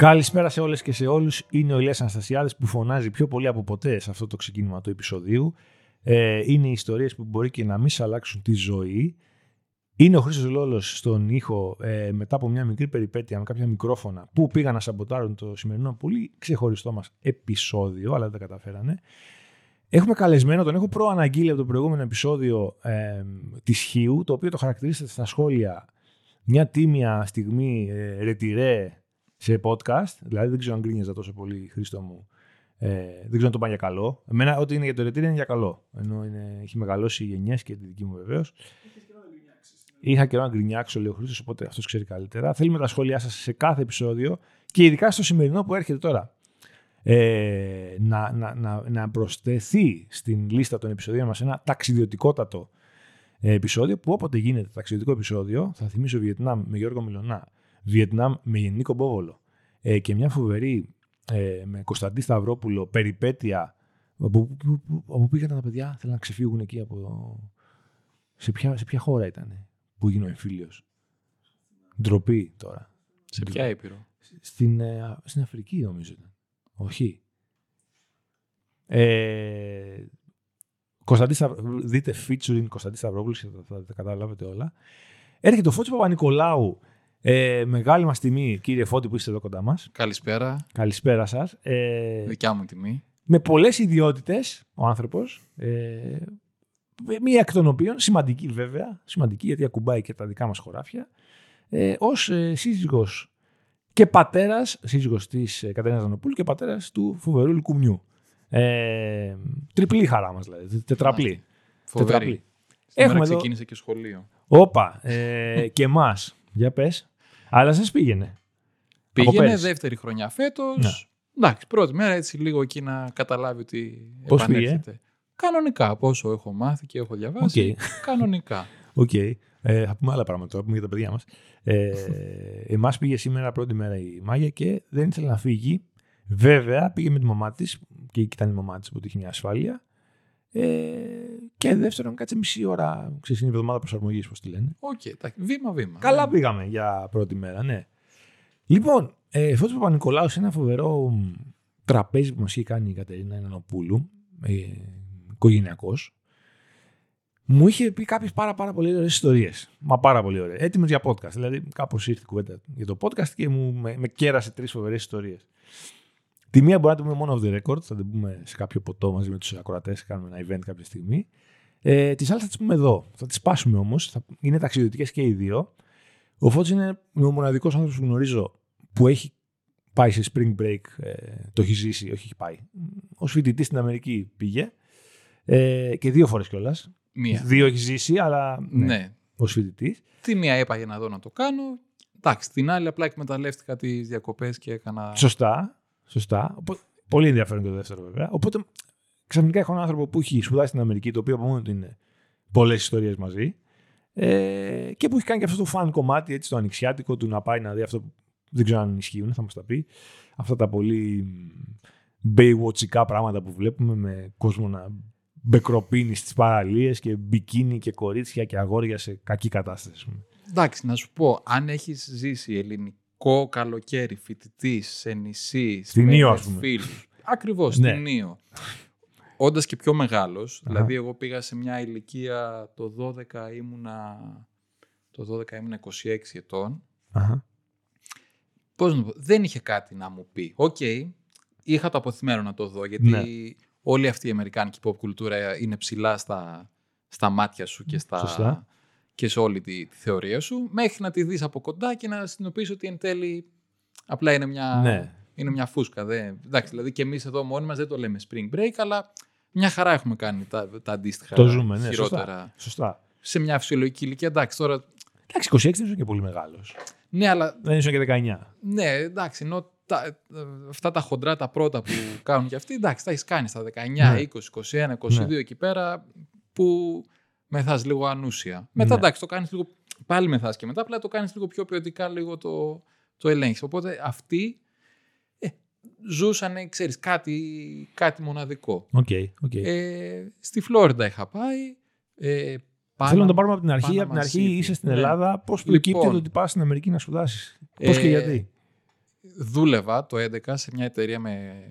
Καλησπέρα σε όλες και σε όλους. Είναι ο Ηλίας Αναστασιάδης που φωνάζει πιο πολύ από ποτέ σε αυτό το ξεκίνημα του επεισοδίου. Ε, είναι οι ιστορίες που μπορεί και να μην σε αλλάξουν τη ζωή. Είναι ο Χρήστος Λόλος στον ήχο ε, μετά από μια μικρή περιπέτεια με κάποια μικρόφωνα που πήγαν να σαμποτάρουν το σημερινό πολύ ξεχωριστό μας επεισόδιο, αλλά δεν τα καταφέρανε. Έχουμε καλεσμένο, τον έχω προαναγγείλει από το προηγούμενο επεισόδιο ε, της Χίου, το οποίο το χαρακτηρίζεται στα σχόλια μια τίμια στιγμή ε, ρετυρέ σε podcast. Δηλαδή δεν ξέρω αν γκρίνιαζα τόσο πολύ, Χρήστο μου. Ε, δεν ξέρω αν το πάει για καλό. Εμένα, ό,τι είναι για το ρετήρι είναι για καλό. Ενώ είναι, έχει μεγαλώσει οι γενιές και τη δική μου βεβαίως. Είχα καιρό να γκρινιάξω, λέει ο Χρήστος, οπότε αυτός ξέρει καλύτερα. Θέλουμε τα σχόλιά σας σε κάθε επεισόδιο και ειδικά στο σημερινό που έρχεται τώρα. Ε, να, να, να, να προσθεθεί στην λίστα των επεισοδίων μας ένα ταξιδιωτικότατο ε, επεισόδιο που όποτε γίνεται ταξιδιωτικό επεισόδιο θα θυμίσω Βιετνάμ με Γιώργο Μιλονά Βιετνάμ με Γεννίκο Μπόβολο ε, και μια φοβερή ε, με Κωνσταντή Σταυρόπουλο περιπέτεια από πού πήγαν τα παιδιά, θέλουν να ξεφύγουν εκεί από... Σε ποια, σε ποια χώρα ήταν που έγινε ο εμφύλιος; Ντροπή τώρα. Σε ποια ήπειρο; Στην, ε, στην Αφρική νομίζω ήταν. Όχι. Ε, Κωνσταντή δείτε featuring Κωνσταντή Σταυρόπουλος και θα, τα καταλάβετε όλα. Έρχεται ο Φώτης Παπα-Νικολάου ε, μεγάλη μας τιμή, κύριε Φώτη, που είστε εδώ κοντά μας. Καλησπέρα. Καλησπέρα σας. Ε, Δικιά μου τιμή. Με πολλές ιδιότητες ο άνθρωπος. Ε, μία εκ των οποίων, σημαντική βέβαια, σημαντική γιατί ακουμπάει και τα δικά μας χωράφια, ε, ως ε, σύζυγος και πατέρας, σύζυγος της ε, Κατερίνας Δανοπούλου και πατέρας του φοβερού Λουκουμιού. Ε, τριπλή χαρά μας δηλαδή. Τετραπλή. Φοβερή. Τετραπλή. Έχουμε ξεκίνησε και σχολείο. Όπα. Ε, και εμάς. Για πες. Αλλά εσάς πήγαινε. Πήγαινε δεύτερη χρονιά φέτος. Ναι. Εντάξει, πρώτη μέρα έτσι λίγο εκεί να καταλάβει ότι Πώς πήγε; Κανονικά, πόσο έχω μάθει και έχω διαβάσει. Okay. Κανονικά. Οκ. Okay. Ε, θα πούμε άλλα πράγματα τώρα, πούμε για τα παιδιά μας. Ε, Εμάς πήγε σήμερα πρώτη μέρα η Μάγια και δεν ήθελε να φύγει. Βέβαια, πήγε με τη μαμά της και εκεί ήταν η μαμά της που είχε μια ασφάλεια. Ε, και δεύτερον, κάτσε μισή ώρα. Ξέρεις, είναι η εβδομάδα προσαρμογής, πώς τη λένε. Οκ, okay, βήμα-βήμα. Καλά ναι. πήγαμε για πρώτη μέρα, ναι. Λοιπόν, ε, Φώτης Παπανικολάου σε ένα φοβερό τραπέζι που μας είχε κάνει η Κατερίνα Δανοπούλου, ε, οικογενειακός, μου είχε πει κάποιες πάρα, πάρα πολύ ωραίες ιστορίες. Μα πάρα πολύ ωραίες. Έτοιμε για podcast. Δηλαδή, κάπως ήρθε η κουβέντα για το podcast και μου με, με κέρασε τρεις φοβερές ιστορίες. Τη μία μπορεί να το πούμε μόνο off the record, θα την πούμε σε κάποιο ποτό μαζί με τους ακροατές, κάνουμε ένα event κάποια στιγμή. Ε, τις άλλες θα τις πούμε εδώ. Θα τις σπάσουμε όμως. Είναι ταξιδιωτικές και οι δύο. Ο Φώτης είναι ο μοναδικός άνθρωπος που γνωρίζω που έχει πάει σε spring break, ε, το έχει ζήσει, όχι έχει πάει. Ω φοιτητή στην Αμερική πήγε. Ε, και δύο φορές κιόλας. Μία. Δύο έχει ζήσει, αλλά ναι, ναι. ως φοιτητής. Τη μία έπαγε να δω να το κάνω. Εντάξει, την άλλη απλά εκμεταλλεύτηκα τις διακοπές και έκανα. Σωστά. Σωστά. Οπότε, πολύ ενδιαφέρον το δεύτερο βέβαια. Οπότε ξαφνικά έχω έναν άνθρωπο που έχει σπουδάσει στην Αμερική, το οποίο από μόνο του είναι πολλές ιστορίες μαζί. Ε, και που έχει κάνει και αυτό το φαν κομμάτι, έτσι, το ανοιξιάτικο του να πάει να δει αυτό που δεν ξέρω αν ισχύουν, θα μας τα πει. Αυτά τα πολύ Baywatchικά πράγματα που βλέπουμε με κόσμο να μπεκροπίνει στις παραλίες και μπικίνι και κορίτσια και αγόρια σε κακή κατάσταση. Εντάξει, να σου πω, αν έχεις ζήσει ελληνική Κο καλοκαίρι, φοιτητής, σε νησί, στην Νίο, ας πούμε. Ακριβώς, ναι. στην Νίο. Όντας και πιο μεγάλος, δηλαδή εγώ πήγα σε μια ηλικία το 12 ήμουνα, το 12 ήμουνα 26 ετών. Πώς να πω, δεν είχε κάτι να μου πει. Οκ, είχα το απωθημένο να το δω, γιατί ναι. όλη αυτή η αμερικάνικη pop κουλτούρα είναι ψηλά στα, στα μάτια σου και στα, και σε όλη τη, τη θεωρία σου, μέχρι να τη δεις από κοντά και να συνειδητοποιήσεις ότι εν τέλει απλά είναι μια, ναι. είναι μια φούσκα. Δε. Εντάξει, δηλαδή και εμείς εδώ μόνοι μας δεν το λέμε spring break, αλλά μια χαρά έχουμε κάνει τα, τα αντίστοιχα το ζούμε, ναι, χειρότερα. Σωστά, Σε μια φυσιολογική ηλικία. Εντάξει, τώρα... Εντάξει, 26 δεν είσαι και πολύ μεγάλος. Ναι, αλλά... Δεν είσαι και 19. Ναι, εντάξει, ενώ τα, αυτά τα χοντρά τα πρώτα που κάνουν και αυτοί, εντάξει, τα έχεις κάνει στα 19, 20, 21, 22 ναι. εκεί πέρα που μεθάς λίγο ανούσια. Μετά ναι. εντάξει, το κάνεις λίγο. Πάλι μεθάς και μετά, απλά το κάνεις λίγο πιο ποιοτικά, λίγο το, το ελέγχεις. Οπότε αυτοί ε, ζούσαν, ξέρεις, κάτι, κάτι μοναδικό. Okay, okay. Ε, στη Φλόριντα είχα πάει. Ε, Θέλω να το πάρουμε από την αρχή. Από την αρχή είσαι στην ναι. Ελλάδα. Πώ προκύπτει λοιπόν, ότι πας στην Αμερική να σπουδάσεις; Πώς και ε, γιατί; δούλευα το 2011 σε μια εταιρεία με,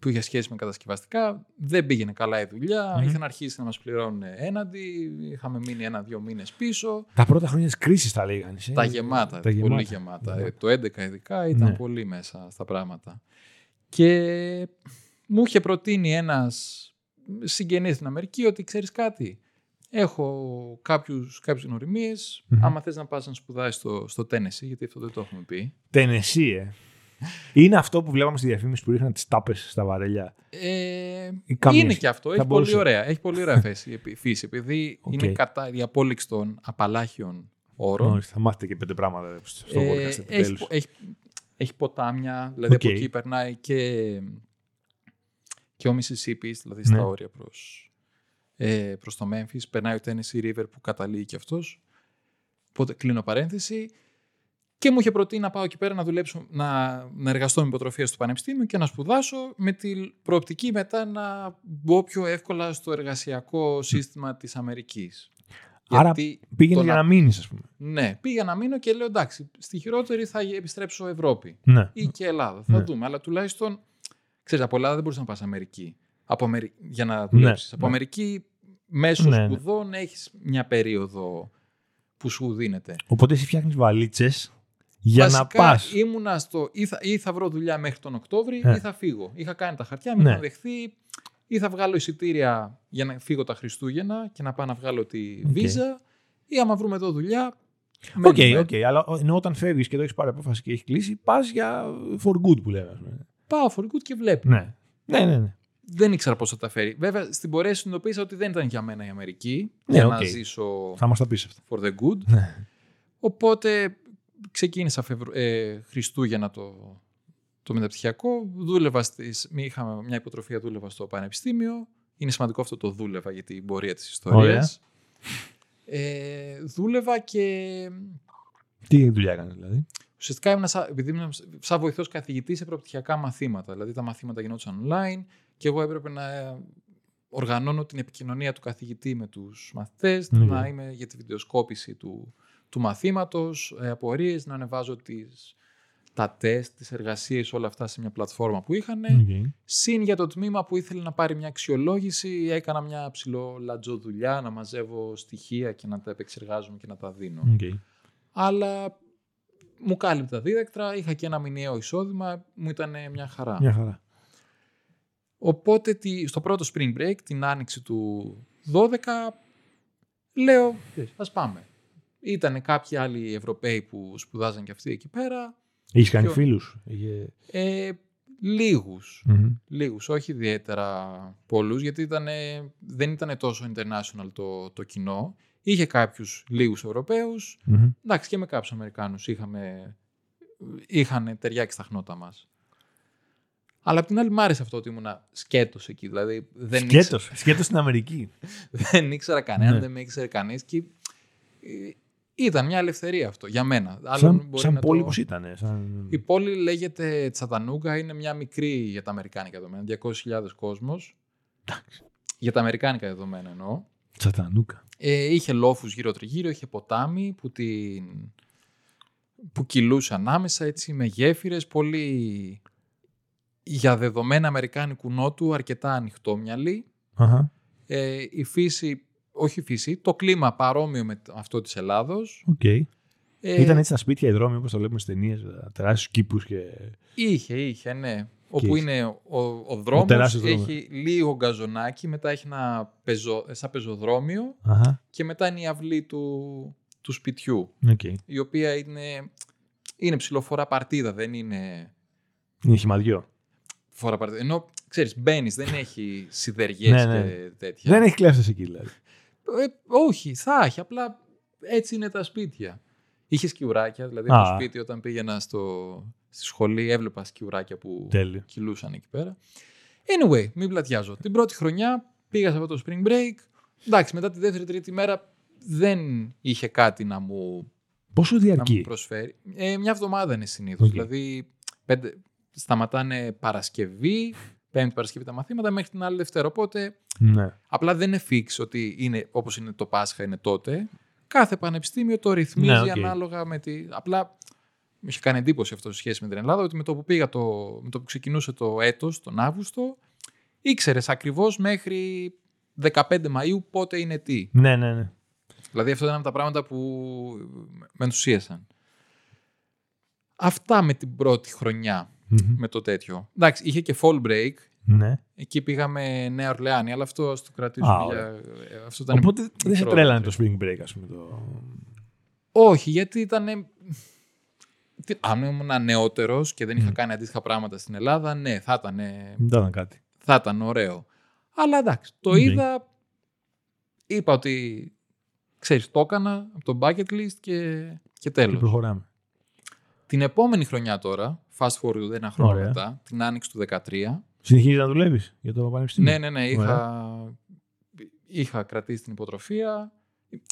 που είχε σχέση με κατασκευαστικά. Δεν πήγαινε καλά η δουλειά. Μμμ. Είχαν αρχίσει να μας πληρώνουν έναντι. Είχαμε μείνει ένα-δύο μήνες πίσω. Τα πρώτα χρόνια της κρίσης τα λέγανε. ε. Τα γεμάτα, Τα πολύ γεμάτα. Ναι. Ε, Το 11 ειδικά ήταν Ναι. πολύ μέσα στα πράγματα. Και μου είχε προτείνει ένας συγγενής στην Αμερική ότι ξέρεις κάτι, έχω κάποιους, κάποιες γνωριμίες, Μμμ. άμα θες να πας να σπουδάσεις στο, στο Tennessee, γιατί αυτό δεν το έχουμε πει. Τενεσί, ε. Είναι αυτό που βλέπαμε στη διαφήμιση που ρίχναν τις τάπες στα βαρέλια. Ε, Ή καμίες. είναι και αυτό, Θα έχει μπορούσε. πολύ ωραία, έχει πολύ ωραία φέση, επί- φύση, επειδή Οκ. είναι κατά η απόλυξη των απαλάχιων όρων. Μάλιστα, θα μάθετε και πέντε πράγματα στο Ε, podcast έχει, επιτέλους. έχει, έχει ποτάμια, δηλαδή Οκ. από εκεί περνάει και, και ο Mississippi, δηλαδή στα Ναι. όρια προς, ε, προς το Memphis. Περνάει ο Tennessee River που καταλήγει και αυτός. Οπότε κλείνω παρένθεση. Και μου είχε προτείνει να πάω εκεί πέρα να δουλέψω, να, να εργαστώ με υποτροφία στο Πανεπιστήμιο και να σπουδάσω με την προοπτική μετά να μπω πιο εύκολα στο εργασιακό σύστημα της Αμερικής. Άρα Γιατί Πήγαινε το για να- να μείνεις, ας πούμε. ναι, πήγα να μείνω και λέω εντάξει, στη χειρότερη θα επιστρέψω Ευρώπη Ναι. ή και Ελλάδα. Θα Ναι. δούμε. Αλλά τουλάχιστον, ξέρεις, από Ελλάδα δεν μπορείς να πας Αμερική από Αμερι... για να δουλέψεις. από ναι. Αμερική μέσω Ναι, ναι. σπουδών έχεις μια περίοδο που σου δίνεται. Οπότε εσύ φτιάχνεις βαλίτσες για Βασικά, να πας. ήμουνα στο ή θα, ή θα βρω δουλειά μέχρι τον Οκτώβρη Ναι. ή θα φύγω. Είχα κάνει τα χαρτιά, με Ναι. είχαν δεχθεί ή θα βγάλω εισιτήρια για να φύγω τα Χριστούγεννα και να πάω να βγάλω τη Οκ. βίζα ή άμα βρούμε εδώ δουλειά. Οκ, μένουμε. οκ. Αλλά ενώ όταν φεύγεις και το έχεις πάρει απόφαση και έχεις κλείσει, πας για for good που λέμε. ας πούμε. Πάω for good και βλέπω. Ναι. Ναι, ναι, ναι. Δεν ήξερα πώς θα τα φέρει. Βέβαια, στην πορεία συνειδητοποίησα ότι δεν ήταν για μένα η Αμερική Ναι, για οκ. να ζήσω Θα μας τα πεις αυτά. for the good. Ναι. Οπότε ξεκίνησα Φεβρου... ε, Χριστούγεννα το, το μεταπτυχιακό. Δούλευα στις... μη- Είχαμε μια υποτροφία, δούλευα στο πανεπιστήμιο. Είναι σημαντικό αυτό το δούλευα για την πορεία της ιστορίας. Ε, δούλευα και Τι δουλειά έκανες δηλαδή; ουσιαστικά ήμουν σαν, επειδή ήμουν σαν βοηθός καθηγητής σε προπτυχιακά μαθήματα. Δηλαδή τα μαθήματα γινόντουσαν online και εγώ έπρεπε να ε, οργανώνω την επικοινωνία του καθηγητή με τους μαθητές, Ναι. να είμαι για τη βιντεοσκόπηση του, του μαθήματος, ε, απορίες, να ανεβάζω τις, τα τεστ, τις εργασίες, όλα αυτά σε μια πλατφόρμα που είχαν. Οκ. Συν για το τμήμα που ήθελε να πάρει μια αξιολόγηση, έκανα μια ψιλολαντζοδουλειά, να μαζεύω στοιχεία και να τα επεξεργάζομαι και να τα δίνω. Οκ. Αλλά μου κάλυπτε τα δίδακτρα, είχα και ένα μηνιαίο εισόδημα, μου ήταν μια χαρά. Μια χαρά. Οπότε τη- στο πρώτο spring break, την άνοιξη του 12, λέω, ας πάμε. Ήταν κάποιοι άλλοι Ευρωπαίοι που σπουδάζαν και αυτοί εκεί πέρα. Είχε κάνει Ποιο- φίλους; Ε, λίγους. Λίγους, όχι ιδιαίτερα πολλούς, γιατί ήτανε, δεν ήταν τόσο international το, το κοινό. Είχε κάποιους λίγους Ευρωπαίους. Εντάξει, και με κάποιους Αμερικάνους είχαμε, είχαν ταιριάξει στα χνότα μας. Αλλά απ' την άλλη μ' άρεσε αυτό ότι ήμουν σκέτος εκεί. Δηλαδή δεν, Σκέτος; Σκέτος στην Αμερική. ήξερα, δεν ήξερα κανέναν, Ναι. δεν με ήξερε κανείς. Και, ε, ήταν μια ελευθερία αυτό για μένα. Άλλον Σαν, μπορεί σαν να πόλη το- πώς ήταν. Σαν... Η πόλη λέγεται Τσατανούγκα, είναι μια μικρή για τα αμερικάνικα δεδομένα, 200.000 κόσμος. Εντάξει. Για τα αμερικάνικα δεδομένα εννοώ. Τσατανούγκα. Ε, είχε λόφους γύρω τριγύρω, είχε ποτάμι που, την... που κυλούσε ανάμεσα έτσι με γέφυρες, πολύ για δεδομένα αμερικάνικου νότου αρκετά ανοιχτόμυαλη. Αχα. Ε, η φύση, όχι η φύση, το κλίμα παρόμοιο με αυτό της Ελλάδος. Οκ. Ε, Ήταν έτσι τα σπίτια οι δρόμοι όπως το βλέπουμε στις ταινίες. Τεράστιους κήπους και. Είχε, είχε, ναι. Όπου είχε. είναι ο, ο δρόμος, τεράστιος δρόμος. έχει λίγο γκαζονάκι, μετά έχει ένα πεζο, σαν πεζοδρόμιο Αχα. και μετά είναι η αυλή του, του σπιτιού, Οκ. η οποία είναι, είναι ψιλο φόρα παρτίδα, δεν είναι Είναι χυμαδιό. φόρα παρτίδα. Ενώ, ξέρεις, μπαίνεις, δεν έχει σιδεριές Ναι, ναι. και τέτοια. Δεν έχει κλέφτες εκεί δηλαδή. Ε, όχι, θα έχει, απλά έτσι είναι τα σπίτια. Είχες σκιουράκια, δηλαδή Α. το σπίτι όταν πήγαινα στο, στη σχολή έβλεπα σκιουράκια που Τέλειο. κυλούσαν εκεί πέρα. Anyway, μην πλατιάζω. Την πρώτη χρονιά πήγα σε αυτό το spring break. Εντάξει, μετά τη δεύτερη τρίτη μέρα δεν είχε κάτι να μου, Πόσο να μου διαρκεί; προσφέρει. Ε, μια εβδομάδα είναι συνήθως. Οκ. Δηλαδή, πέντε, σταματάνε Παρασκευή, Πέμπτη Παρασκευή τα μαθήματα μέχρι την άλλη Δευτέρα. Οπότε Ναι. απλά δεν είναι fix ότι είναι όπως είναι το Πάσχα είναι τότε. Κάθε πανεπιστήμιο το ρυθμίζει Ναι, οκ. ανάλογα με τη. Απλά είχε κάνει εντύπωση αυτό σε σχέση με την Ελλάδα, ότι με το που πήγα το, με το που ξεκινούσε το έτος, τον Αύγουστο, ήξερες ακριβώς μέχρι 15 Μαΐου πότε είναι τι. Ναι, ναι, ναι. Δηλαδή αυτό ήταν από τα πράγματα που με ενθουσίασαν. Αυτά με την πρώτη χρονιά Μμμ. με το τέτοιο. Εντάξει, είχε και fall break. ναι. Εκεί πήγαμε Νέα Ορλεάνη, αλλά αυτό ας το κρατήσουμε. Α, για... ωραία. ε, Αυτό ήταν Οπότε δεν σε μικρό τρέλανε trip. το spring break, ας πούμε. Το... Όχι, γιατί ήταν. Τι- Αν ήμουν νεότερος και δεν είχα Μμ. κάνει αντίστοιχα πράγματα στην Ελλάδα, ναι, θα ήταν, Δεν ήταν κάτι. θα ήταν ωραίο. Αλλά εντάξει, το Οκ. είδα. Είπα ότι ξέρεις, το έκανα από το bucket list και, και Και τέλος. προχωράμε. Την επόμενη χρονιά τώρα, fast forward ένα χρόνο Ωραία. μετά, την άνοιξη του 2013, Συνεχίζεις να δουλεύεις για το πανεπιστήμιο; Ναι, ναι, ναι. Είχα, είχα κρατήσει την υποτροφία.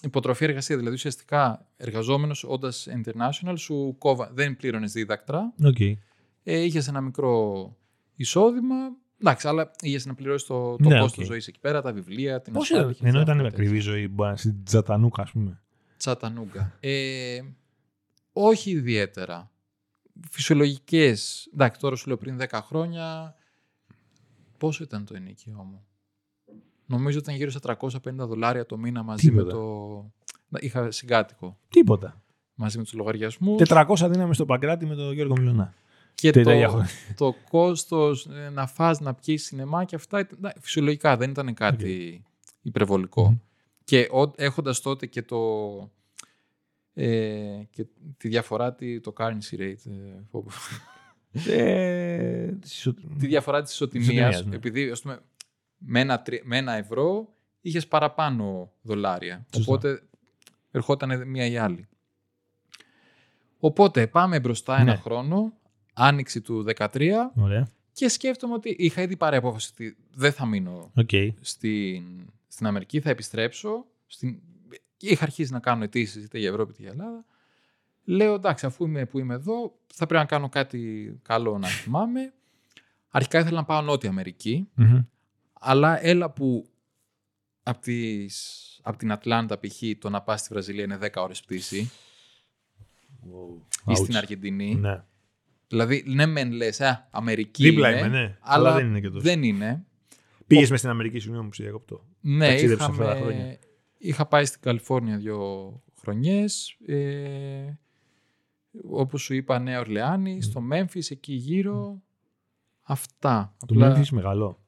Υποτροφία εργασία, δηλαδή ουσιαστικά εργαζόμενος όντας international, σου κόβα, δεν πλήρωνες δίδακτρα. Οκ. Ε, είχες ένα μικρό εισόδημα. Εντάξει, αλλά είχες να πληρώσεις το, το Ναι, κόστος οκ. ζωής εκεί πέρα, τα βιβλία, την Πώς ασφάλεια, ήταν, είχε ενώ διάφορα ήταν τέτοια. ακριβή ζωή, μπορεί να στην Τσατανούγκα, ας πούμε. Τσατανούγκα. Ε, όχι ιδιαίτερα. Φυσιολογικές. Εντάξει, τώρα σου λέω πριν 10 χρόνια. Πόσο ήταν το ενίκιο μου; Νομίζω ήταν γύρω στα 350 δολάρια το μήνα μαζί με Τίποτα. το... Να, Είχα συγκάτοικο. Τίποτα. Μαζί με τους λογαριασμούς. 400 δίναμε στο Παγκράτη με τον Γιώργο Μιλονά. Και Τέτοια το, χρόνια. το κόστος ε, να φας, να πιείς σινεμά και αυτά ήταν, να, φυσιολογικά δεν ήταν κάτι υπερβολικό. Μμμ. Και ο, έχοντας τότε και το ε, και τη διαφορά, τη- το currency rate, ε, φόβο. Ε, σο- τη διαφορά της ισοτιμίας, Ισοτιμίας, ναι. επειδή ας πούμε, με, ένα, τρι- με ένα ευρώ είχες παραπάνω δολάρια. Σωστά. Οπότε ερχόταν μία η άλλη. Οπότε πάμε μπροστά ένα Ναι. χρόνο, άνοιξη του 13 Ωραία. και σκέφτομαι ότι είχα ήδη πάρει απόφαση ότι δεν θα μείνω Οκ. στην, στην Αμερική, θα επιστρέψω. Στην... Είχα αρχίσει να κάνω αιτήσεις είτε για Ευρώπη είτε για Ελλάδα. Λέω εντάξει, αφού είμαι που είμαι εδώ, θα πρέπει να κάνω κάτι καλό να θυμάμαι. Αρχικά ήθελα να πάω Νότια Αμερική, Μμμ. αλλά έλα που από, τις, από την Ατλάντα π.χ. το να πας στη Βραζιλία είναι 10 ώρες πτήση ή στην Ouch. Αργεντινή. Ναι. Δηλαδή, ναι μεν λες, α, Αμερική Δίπλα είναι, είμαι, ναι. αλλά δεν είναι και τόσο. δεν είναι. Πήγες μες στην Αμερική, συγγνώμη που σε διακόπτω. Ναι, Ταξίδεψες αυτά τα είχαμε, χρόνια. Είχα πάει στην Καλιφόρνια δύο χρονιές. Ε, όπως σου είπα, Νέα Ορλεάνη, στο Μέμφις, εκεί γύρω. Αυτά. Το Memphis μεγαλό.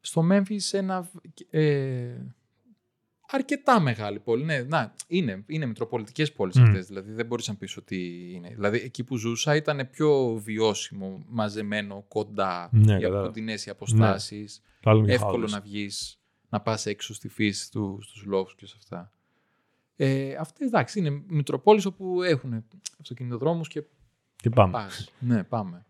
Στο Μέμφις ένα... Ε, αρκετά μεγάλη πόλη. Ναι, να, είναι, είναι μετροπολιτικές πόλεις Μμ. αυτές. Δηλαδή δεν μπορείς να πεις ότι είναι. Δηλαδή εκεί που ζούσα ήταν πιο βιώσιμο, μαζεμένο, κοντά. Ναι, οι κατάλαβα. κοντινές οι αποστάσεις. Το άλλο είναι και εύκολο χάος. να βγεις, να πας έξω στη φύση του, στους λόφους και σε αυτά. Ε, αυτές εντάξει είναι μητροπόλεις όπου έχουν αυτοκινητοδρόμους και Και πάμε. πας. ναι, πάμε.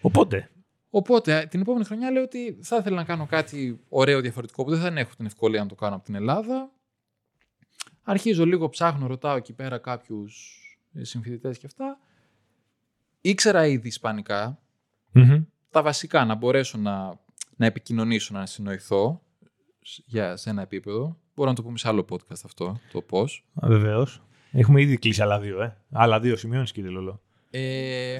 Οπότε, Οπότε την επόμενη χρονιά λέω ότι θα ήθελα να κάνω κάτι ωραίο διαφορετικό που δεν θα έχω την ευκολία να το κάνω από την Ελλάδα. Αρχίζω λίγο, ψάχνω, ρωτάω εκεί πέρα κάποιους ε, συμφοιτητές και αυτά. Ήξερα ήδη ισπανικά, μμμ. τα βασικά, να μπορέσω να, να επικοινωνήσω, να συνοηθώ σ- για, σε ένα επίπεδο. Μπορώ να το πούμε σε άλλο podcast αυτό, το πώς. Βεβαίως. Έχουμε ήδη κλείσει άλλα δύο, ε. Άλλα δύο σημειώνεις, κύριε Λολό. Ε,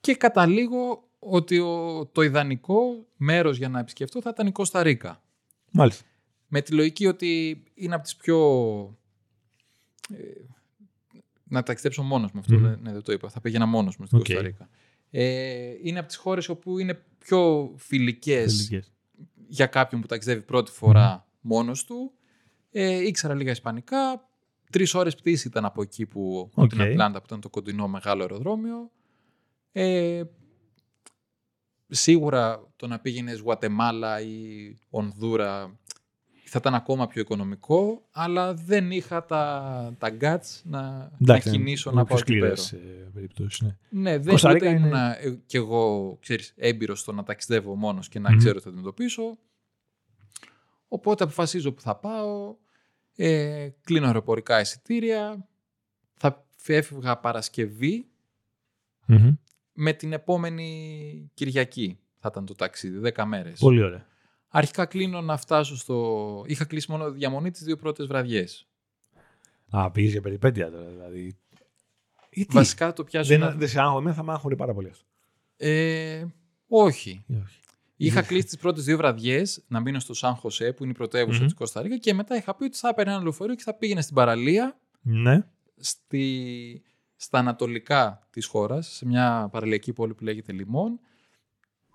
και καταλήγω ότι ο, το ιδανικό μέρος για να επισκεφτώ θα ήταν η Κώστα Ρίκα. Μάλιστα. Με τη λογική ότι είναι από τις πιο... Ε, να ταξιδέψω μόνος μου αυτό, Μμμ. δεν, ναι, δεν το είπα. Θα πήγαινα μόνος μου στην Οκ. Κώστα Ρίκα. Ε, είναι από τις χώρες όπου είναι πιο φιλικές Τελικές. Για κάποιον που ταξιδεύει πρώτη φορά μόνος του. Ε, ήξερα λίγα ισπανικά. Τρεις ώρες πτήση ήταν από εκεί που, από την Οκ. Ατλάντα που ήταν το κοντινό μεγάλο αεροδρόμιο. Ε, σίγουρα το να πήγαινες Γουατεμάλα ή Ονδούρα θα ήταν ακόμα πιο οικονομικό, αλλά δεν είχα τα, τα guts να, να Εντάξει, κινήσω είναι να πάω πιο εκεί σκληρές, πέρα. ε, περιπτώσεις, ναι. Ναι, δεν Κωνσταντίνα ούτε είναι- ήμουν ε, κι εγώ, ξέρεις, έμπειρος στο να ταξιδεύω μόνος και να Μμμ. ξέρω τι θα αντιμετωπίσω. Οπότε αποφασίζω που θα πάω, ε, κλείνω αεροπορικά εισιτήρια, θα έφευγα Παρασκευή Μμμ. με την επόμενη Κυριακή. Θα ήταν το ταξίδι, 10 μέρες. Πολύ ωραία. Αρχικά κλείνω να φτάσω στο... Είχα κλείσει μόνο διαμονή τις δύο πρώτες βραδιές. Α, πήγες για περιπέτεια τώρα. Δηλαδή. Γιατί; Βασικά το πιάζουν. Δεν, δεν σε άγχο, εμένα θα με άγχωνε πάρα πολύ αυτό. Ε, όχι. Ε, όχι. Είχα κλείσει τις πρώτες δύο βραδιές να μείνω στο Σαν Χωσέ, που είναι η πρωτεύουσα Μμμ. της Κωνσταντίνα, και μετά είχα πει ότι θα έπαιρνε ένα λεωφορείο και θα πήγαινε στην παραλία, Ναι. στη, στα ανατολικά της χώρας, σε μια παραλιακή πόλη που λέγεται Λιμόν.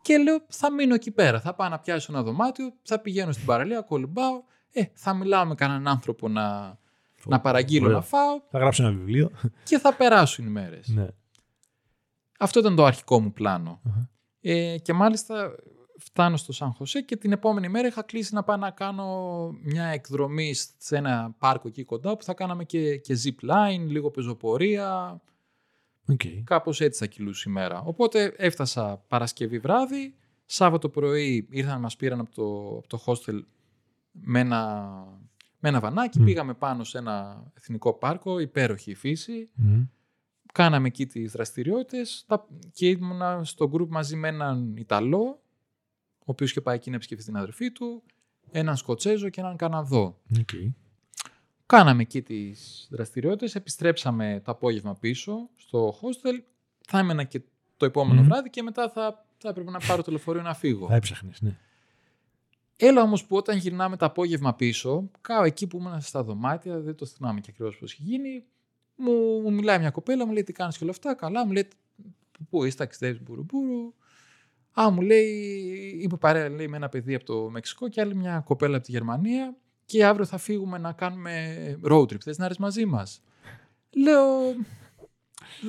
Και λέω, θα μείνω εκεί πέρα. Θα πάω να πιάσω ένα δωμάτιο, θα πηγαίνω στην παραλία, κολυμπάω. Ε, θα μιλάω με κανέναν άνθρωπο να, να παραγγείλω Ωραίο. να φάω Θα γράψω ένα βιβλίο. και θα περάσουν οι μέρες. ναι. Αυτό ήταν το αρχικό μου πλάνο. Αχα. Ε, και μάλιστα φτάνω στο Σαν Χωσέ και την επόμενη μέρα είχα κλείσει να πάω να κάνω μια εκδρομή σε ένα πάρκο εκεί κοντά που θα κάναμε και, και zip line, λίγο πεζοπορία, Οκ. κάπως έτσι θα κυλούσε η μέρα. Οπότε έφτασα Παρασκευή βράδυ, Σάββατο πρωί ήρθαν να μας πήραν από το, από το hostel με ένα, με ένα βανάκι, Μμ. πήγαμε πάνω σε ένα εθνικό πάρκο, υπέροχη η φύση, Μμ. κάναμε εκεί τις δραστηριότητες τα- και ήμουνα στο group μαζί με έναν Ιταλό, ο οποίος είχε πάει εκεί να επισκεφθεί την αδερφή του, έναν Σκοτσέζο και έναν Καναδό. Οκ. Κάναμε εκεί τις δραστηριότητες, επιστρέψαμε το απόγευμα πίσω στο hostel, θα έμενα και το επόμενο Μμμ. βράδυ και μετά θα, θα έπρεπε να πάρω το λεωφορείο να φύγω. Θα έψαχνες, ναι. Έλα όμως που όταν γυρνάμε το απόγευμα πίσω, κάπου εκεί που ήμουν στα δωμάτια, δεν το θυμάμαι και ακριβώς πώς έχει γίνει, μου, μου μιλάει μια κοπέλα, μου λέει τι κάνεις και όλα αυτά, καλά, μου λέει πού είσαι, ταξιδεύεις μπουρουμπουρου. Α, μου λέει, είμαι παρέα λέει, με ένα παιδί από το Μεξικό και άλλη μια κοπέλα από τη Γερμανία και αύριο θα φύγουμε να κάνουμε road trip. Θες να έρθεις μαζί μας; Λέω,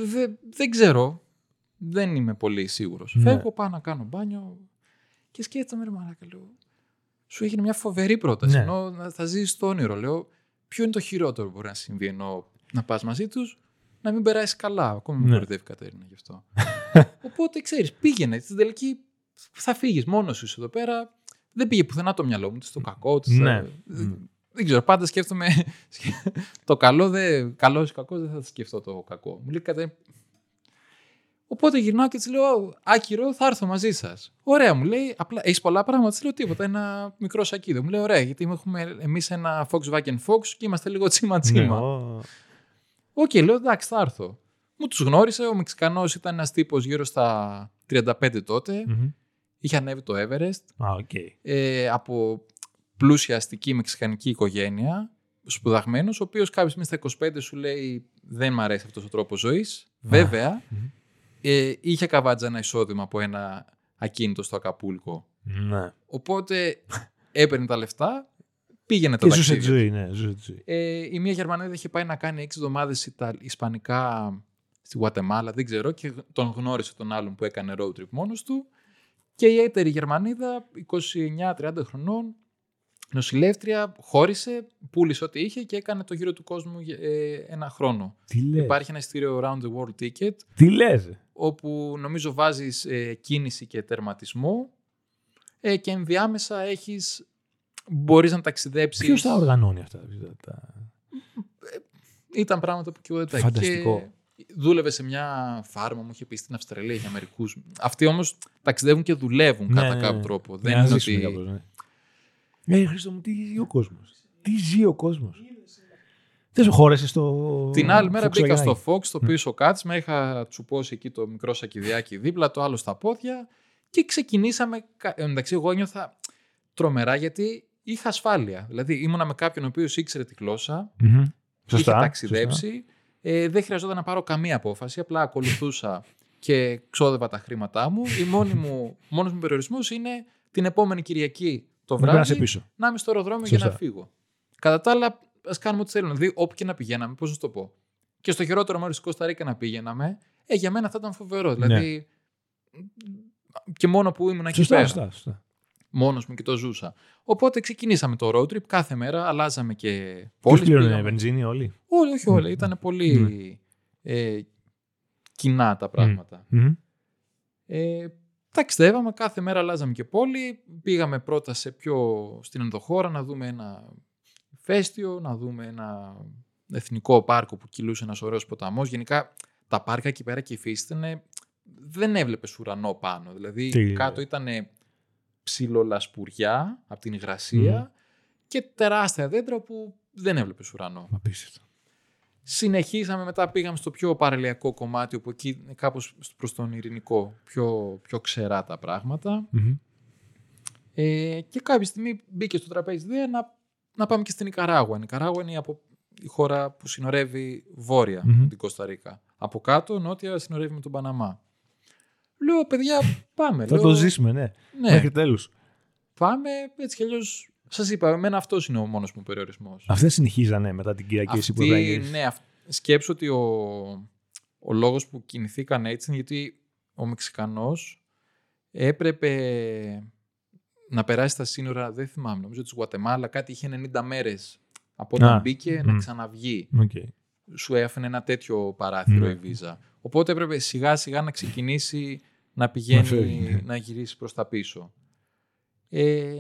«Δε- δεν ξέρω, δεν είμαι πολύ σίγουρος. Ναι. Φεύγω, πάω να κάνω μπάνιο και σκέφτομαι ρε μαλάκα, λέω, σου έγινε μια φοβερή πρόταση. Ναι. Ενώ να- θα ζήσει το όνειρο. Λέω, ποιο είναι το χειρότερο που μπορεί να συμβεί ενώ να πας μαζί τους, να μην περάσεις καλά. Ακόμα με Ναι. κορυδεύει η Κατέρινα γι' αυτό. Οπότε ξέρεις, πήγαινε. Στην τελική θα φύγεις μόνος σου είσαι εδώ πέρα. Δεν πήγε πουθενά το μυαλό μου, ούτε στο κακό. ούτε στα- Ναι. Δεν- Δεν ξέρω, πάντα σκέφτομαι. το καλό, δεν, καλό ή κακό, δεν θα σκεφτώ το κακό. Μου λέει Κατερίνα. Οπότε γυρνάω και της λέω: Άκυρο, θα έρθω μαζί σας. Ωραία, μου λέει. Απλά έχεις πολλά πράγματα. Της λέω τίποτα. Ένα μικρό σακίδιο. Μου λέει: Ωραία, γιατί έχουμε εμείς ένα Volkswagen Fox και είμαστε λίγο τσίμα Ναι, τσίμα. ω, Οκ, λέω εντάξει, θα έρθω. Μου τους γνώρισε. Ο Μεξικανός ήταν ένας τύπος γύρω στα 35 τότε. μμμ. Είχε ανέβει το Everest. Α, οκ. Ε, από πλούσια αστική μεξικανική οικογένεια. Σπουδαγμένος, ο οποίος κάποια στιγμή στα 25 σου λέει: Δεν μ' αρέσει αυτός ο τρόπος ζωής. Βέβαια, μμμ. ε, είχε καβάτζα ένα εισόδημα από ένα ακίνητο στο Ακαπούλκο. Ναι. Οπότε έπαιρνε τα λεφτά, πήγαινε τα Και ζούσε τη ταξίδια. ζωή, ναι, ζούσε τη ζωή. Ε, η μία Γερμανίδα είχε πάει να κάνει 6 εβδομάδες Ισπανικά στη Γουατεμάλα, δεν ξέρω, και τον γνώρισε τον άλλον που έκανε road trip μόνος του. Και η έτερη Γερμανίδα, 29-30 χρονών, νοσηλεύτρια, χώρισε, πούλησε ό,τι είχε και έκανε το γύρο του κόσμου για, ε, ένα χρόνο. Τι λες; Υπάρχει ένα ειστήριο Round the World Ticket, Τι λες; όπου νομίζω βάζεις ε, κίνηση και τερματισμό ε, και ενδιάμεσα έχεις, μπορείς να ταξιδέψεις. Ποιος τα οργανώνει αυτά; τα- Ήταν πράγματα που και εγώ δεν τα Φανταστικό. Και δούλευε σε μια φάρμα, μου είχε πει στην Αυστραλία για μερικούς. Αυτοί όμως ταξιδεύουν και δουλεύουν Ναι, κατά ναι, κάποιο ναι. τρόπο. Για Δεν να είναι ζήσουμε ότι. κάπως, ναι. Ε, Χρήστο μου, τι ζει ο κόσμος; Τι ζει ο κόσμος; Δεν σου χώρεσε στο. Την άλλη μέρα μπήκα Volkswagen. στο Fox, στο πίσω κάθισμα, είχα τσουπώσει εκεί το μικρό σακιδιάκι δίπλα, το άλλο στα πόδια και ξεκινήσαμε. κα- Εν μεταξύ, εγώ νιώθα τρομερά γιατί είχα ασφάλεια. Δηλαδή, ήμουνα με κάποιον ο οποίος ήξερε τη γλώσσα, Μμμ. είχε Σωστά. ταξιδέψει. Ε, δεν χρειαζόταν να πάρω καμία απόφαση, απλά ακολουθούσα και ξόδευα τα χρήματά μου. Η μόνη μου, μόνος μου περιορισμός είναι την επόμενη Κυριακή το Να περάσει βράδυ πίσω. να είμαι στο αεροδρόμιο για να Σωστά. φύγω. Κατά τα άλλα, ας κάνουμε ό,τι θέλουμε. Δηλαδή, όπου και να πηγαίναμε, πώς να σου το πω. Και στο χειρότερο μέρο τη Κωνσταντίνα να πηγαίναμε, ε, για μένα θα ήταν φοβερό. Δηλαδή, και μόνο που ήμουν εκεί Σωστά, πέρα. σωστά, σωστά. Μόνος μου και το ζούσα. Οπότε ξεκινήσαμε το road trip. Κάθε μέρα αλλάζαμε και Ποιος πόλεις. πλήρωνε πήγαμε- βενζίνη όλοι; όχι, όχι όλα. Μμμ. Ήταν πολύ ε, κοινά τα πράγματα. Μμμ. Ε, ταξιδεύαμε, κάθε μέρα αλλάζαμε και πόλη. Πήγαμε πρώτα σε πιο στην ενδοχώρα να δούμε ένα φέστιο, να δούμε ένα εθνικό πάρκο που κυλούσε ένας ωραίος ποταμός. Γενικά τα πάρκα εκεί πέρα και η φύση ήταν, δεν έβλεπες ουρανό πάνω. Δηλαδή Τι; κάτω ήταν ψιλολασπουριά από την υγρασία και τεράστια δέντρα που δεν έβλεπες ουρανό. Απίστευτο. Συνεχίσαμε, μετά πήγαμε στο πιο παραλιακό κομμάτι, όπου εκεί είναι κάπως προς τον ειρηνικό, πιο, πιο ξερά τα πράγματα. Μμμ. Ε, και κάποια στιγμή μπήκε στο τραπέζι ιδέα να, να πάμε και στην Ικαράγουα. Η Ικαράγουα είναι από η χώρα που συνορεύει βόρεια Μμμ. με την Κωνσταντίνα. Από κάτω, νότια, συνορεύει με τον Παναμά. Λέω, παιδιά, πάμε. Θα Λέω, το ζήσουμε, ναι. Ναι, Μέχρι τέλους. πάμε. Έτσι κι αλλιώς. Σας είπα, εμένα αυτός είναι ο μόνος μου περιορισμός. Αυτές συνεχίζανε μετά την Κυριακή εσύ που Αυτή, έπρεπε να γυρίσεις. ναι, αυ- σκέψου ότι ο, ο λόγος που κινηθήκαν έτσι είναι γιατί ο Μεξικανός έπρεπε να περάσει τα σύνορα, δεν θυμάμαι, νομίζω της Γουατεμάλα, κάτι είχε 90 μέρες από όταν Α, μπήκε να μμ. ξαναβγεί. Οκ. Σου έφερε ένα τέτοιο παράθυρο Ναι. η βίζα. Οπότε έπρεπε σιγά σιγά να ξεκινήσει να Να πηγαίνει, φεύγει, ναι. να γυρίσει προς τα πίσω. Ε,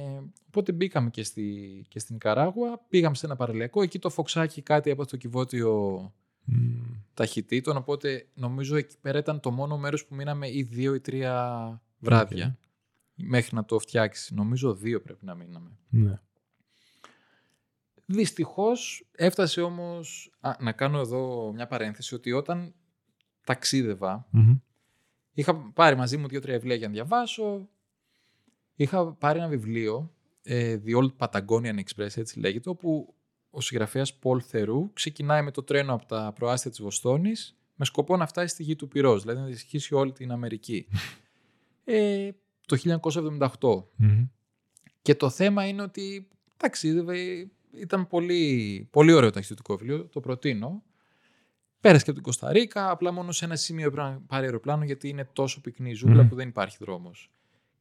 οπότε μπήκαμε και, στη, και στη Νικαράγουα, πήγαμε σε ένα παραλιακό, εκεί το φοξάκι κάτι από το κιβώτιο Μμ. ταχυτήτων, οπότε νομίζω εκεί πέρα ήταν το μόνο μέρος που μείναμε ή δύο ή τρία βράδια. Μέχρι να το φτιάξεις. Νομίζω δύο πρέπει να μείναμε. Ναι. Δυστυχώς έφτασε όμως, α, να κάνω εδώ μια παρένθεση, ότι όταν ταξίδευα, Μμμ. Είχα πάρει μαζί μου δύο-τρία βιβλία για να διαβάσω, είχα πάρει ένα βιβλίο, ε, The Old Patagonian Express, έτσι λέγεται, όπου ο συγγραφέας Paul Theroux ξεκινάει με το τρένο από τα προάστια της Βοστόνης με σκοπό να φτάσει στη γη του Πυρός, δηλαδή να διασχίσει όλη την Αμερική. ε, το 1978. Μμμ. Και το θέμα είναι ότι ταξίδευε, ήταν πολύ, πολύ ωραίο ταξιδιωτικό βιβλίο, το προτείνω. Πέρασε και από την Κωνσταντίνα, απλά μόνο σε ένα σημείο έπρεπε να πάρει αεροπλάνο γιατί είναι τόσο πυκνή η ζούγκλα Μμμ. που δεν υπάρχει δρόμος.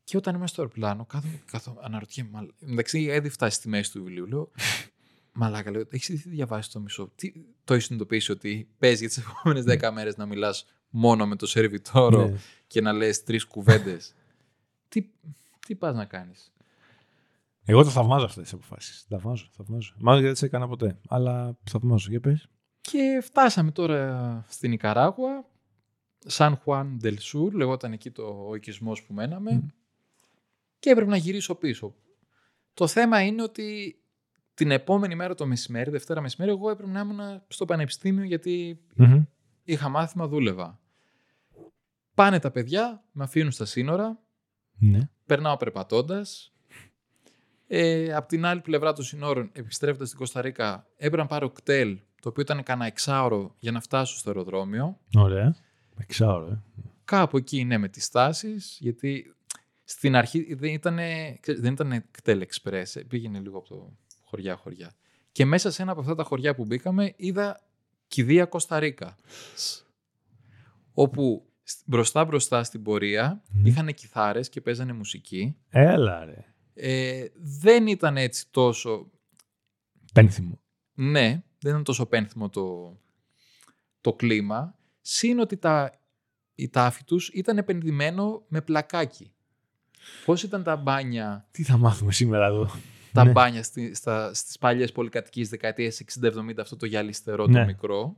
Και όταν είμαι στο αεροπλάνο, κάθομαι, κάθομαι αναρωτιέμαι. Μαλ... Εντάξει, ήδη φτάσει στη μέση του βιβλίου. Λέω, Μαλάκα, λέω, έχεις διαβάσει το μισό. Τι, το έχεις συνειδητοποιήσει ότι παίζει για τις επόμενες δέκα μέρες να μιλάς μόνο με το σερβιτόρο Ναι. και να λες τρεις κουβέντες; τι τι πας να κάνεις; Εγώ το θαυμάζω αυτές τις αποφάσεις. Θαυμάζω, θαυμάζω. Μάλλον δεν τις έκανα ποτέ. Αλλά θαυμάζω. Για πες. Και φτάσαμε τώρα στην Ικαράγουα, Σαν Χουάν Del Sur, λεγόταν εκεί το ο οικισμός που μέναμε, Μμ. και έπρεπε να γυρίσω πίσω. Το θέμα είναι ότι την επόμενη μέρα το μεσημέρι, Δευτέρα μεσημέρι, εγώ έπρεπε να ήμουν στο πανεπιστήμιο γιατί Μμμ. είχα μάθημα, δούλευα. Πάνε τα παιδιά, με αφήνουν στα σύνορα, Ναι. περνάω περπατώντας. Ε, απ' την άλλη πλευρά των συνόρων, επιστρέφοντας στην Κωνσταντίνα, έπρεπε να πάρω κτέλ, το οποίο ήταν κανένα εξάωρο για να φτάσω στο αεροδρόμιο. Ωραία. Εξάωρο, ε. Κάπου εκεί είναι με τις στάσεις, γιατί στην αρχή δεν ήταν, δεν ήταν κτέλ express, ε, πήγαινε λίγο από το χωριά-χωριά. Και μέσα σε ένα από αυτά τα χωριά που μπήκαμε είδα κηδεία Κωνσταντίνα. Όπου μπροστά μπροστά στην πορεία Ναι. είχαν κιθάρες και παίζανε μουσική. Έλα ρε. Ε, δεν ήταν έτσι τόσο... Πένθυμο. Ναι, δεν ήταν τόσο πένθυμο το, το κλίμα. Συν ότι τα, η τάφη τους ήταν επενδυμένο με πλακάκι. Πώς ήταν τα μπάνια, Τι θα μάθουμε σήμερα εδώ; τα Ναι. μπάνια στη, στα, στις παλιές πολυκατοικίες δεκαετίες 60-70, αυτό το γυαλιστερό Ναι. το μικρό.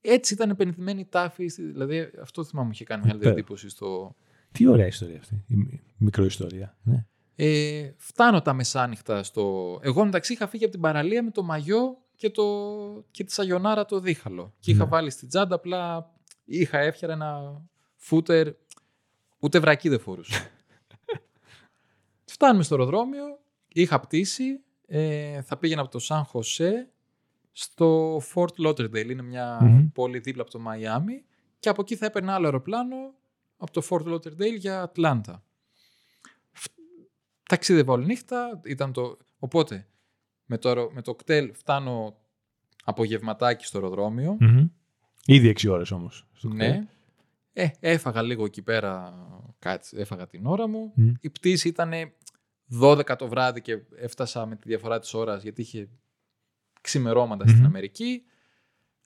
Έτσι ήταν επενδυμένη η τάφη, στη- δηλαδή αυτό θυμάμαι μου είχε κάνει μεγάλη Υπέροχο. εντύπωση στο... Τι ωραία ιστορία αυτή. Η μι- μικροϊστορία. Ναι. Ε, φτάνω τα μεσάνυχτα στο... Εγώ μεταξύ είχα φύγει από την παραλία με το μαγιό και, το... και τη σαγιονάρα το δίχαλο. Και είχα Ναι. βάλει στην τσάντα απλά είχα έφτιαρα ένα φούτερ ούτε βρακί δεν φορούσα. Φτάνουμε στο αεροδρόμιο, είχα πτήση, ε, θα πήγαινα από το Σαν Χωσέ στο Fort Lauderdale, είναι μια Μμμ. πόλη δίπλα από το Μαϊάμι και από εκεί θα έπαιρνα άλλο αεροπλάνο από το Fort Lauderdale για Ατλάντα. Φ- Ταξίδευα όλη νύχτα, ήταν το... οπότε με το, αερο- με το ΚΤΕΛ φτάνω απογευματάκι στο αεροδρόμιο. Μμμ. Ήδη 6 ώρες όμως. στο ΚΤΕΛ. Ναι. Ε, έφαγα λίγο εκεί πέρα, κάτι, έφαγα την ώρα μου. Μμ. Η πτήση ήταν 12 το βράδυ και έφτασα με τη διαφορά της ώρας γιατί είχε ξημερώματα στην Μμμ. Αμερική.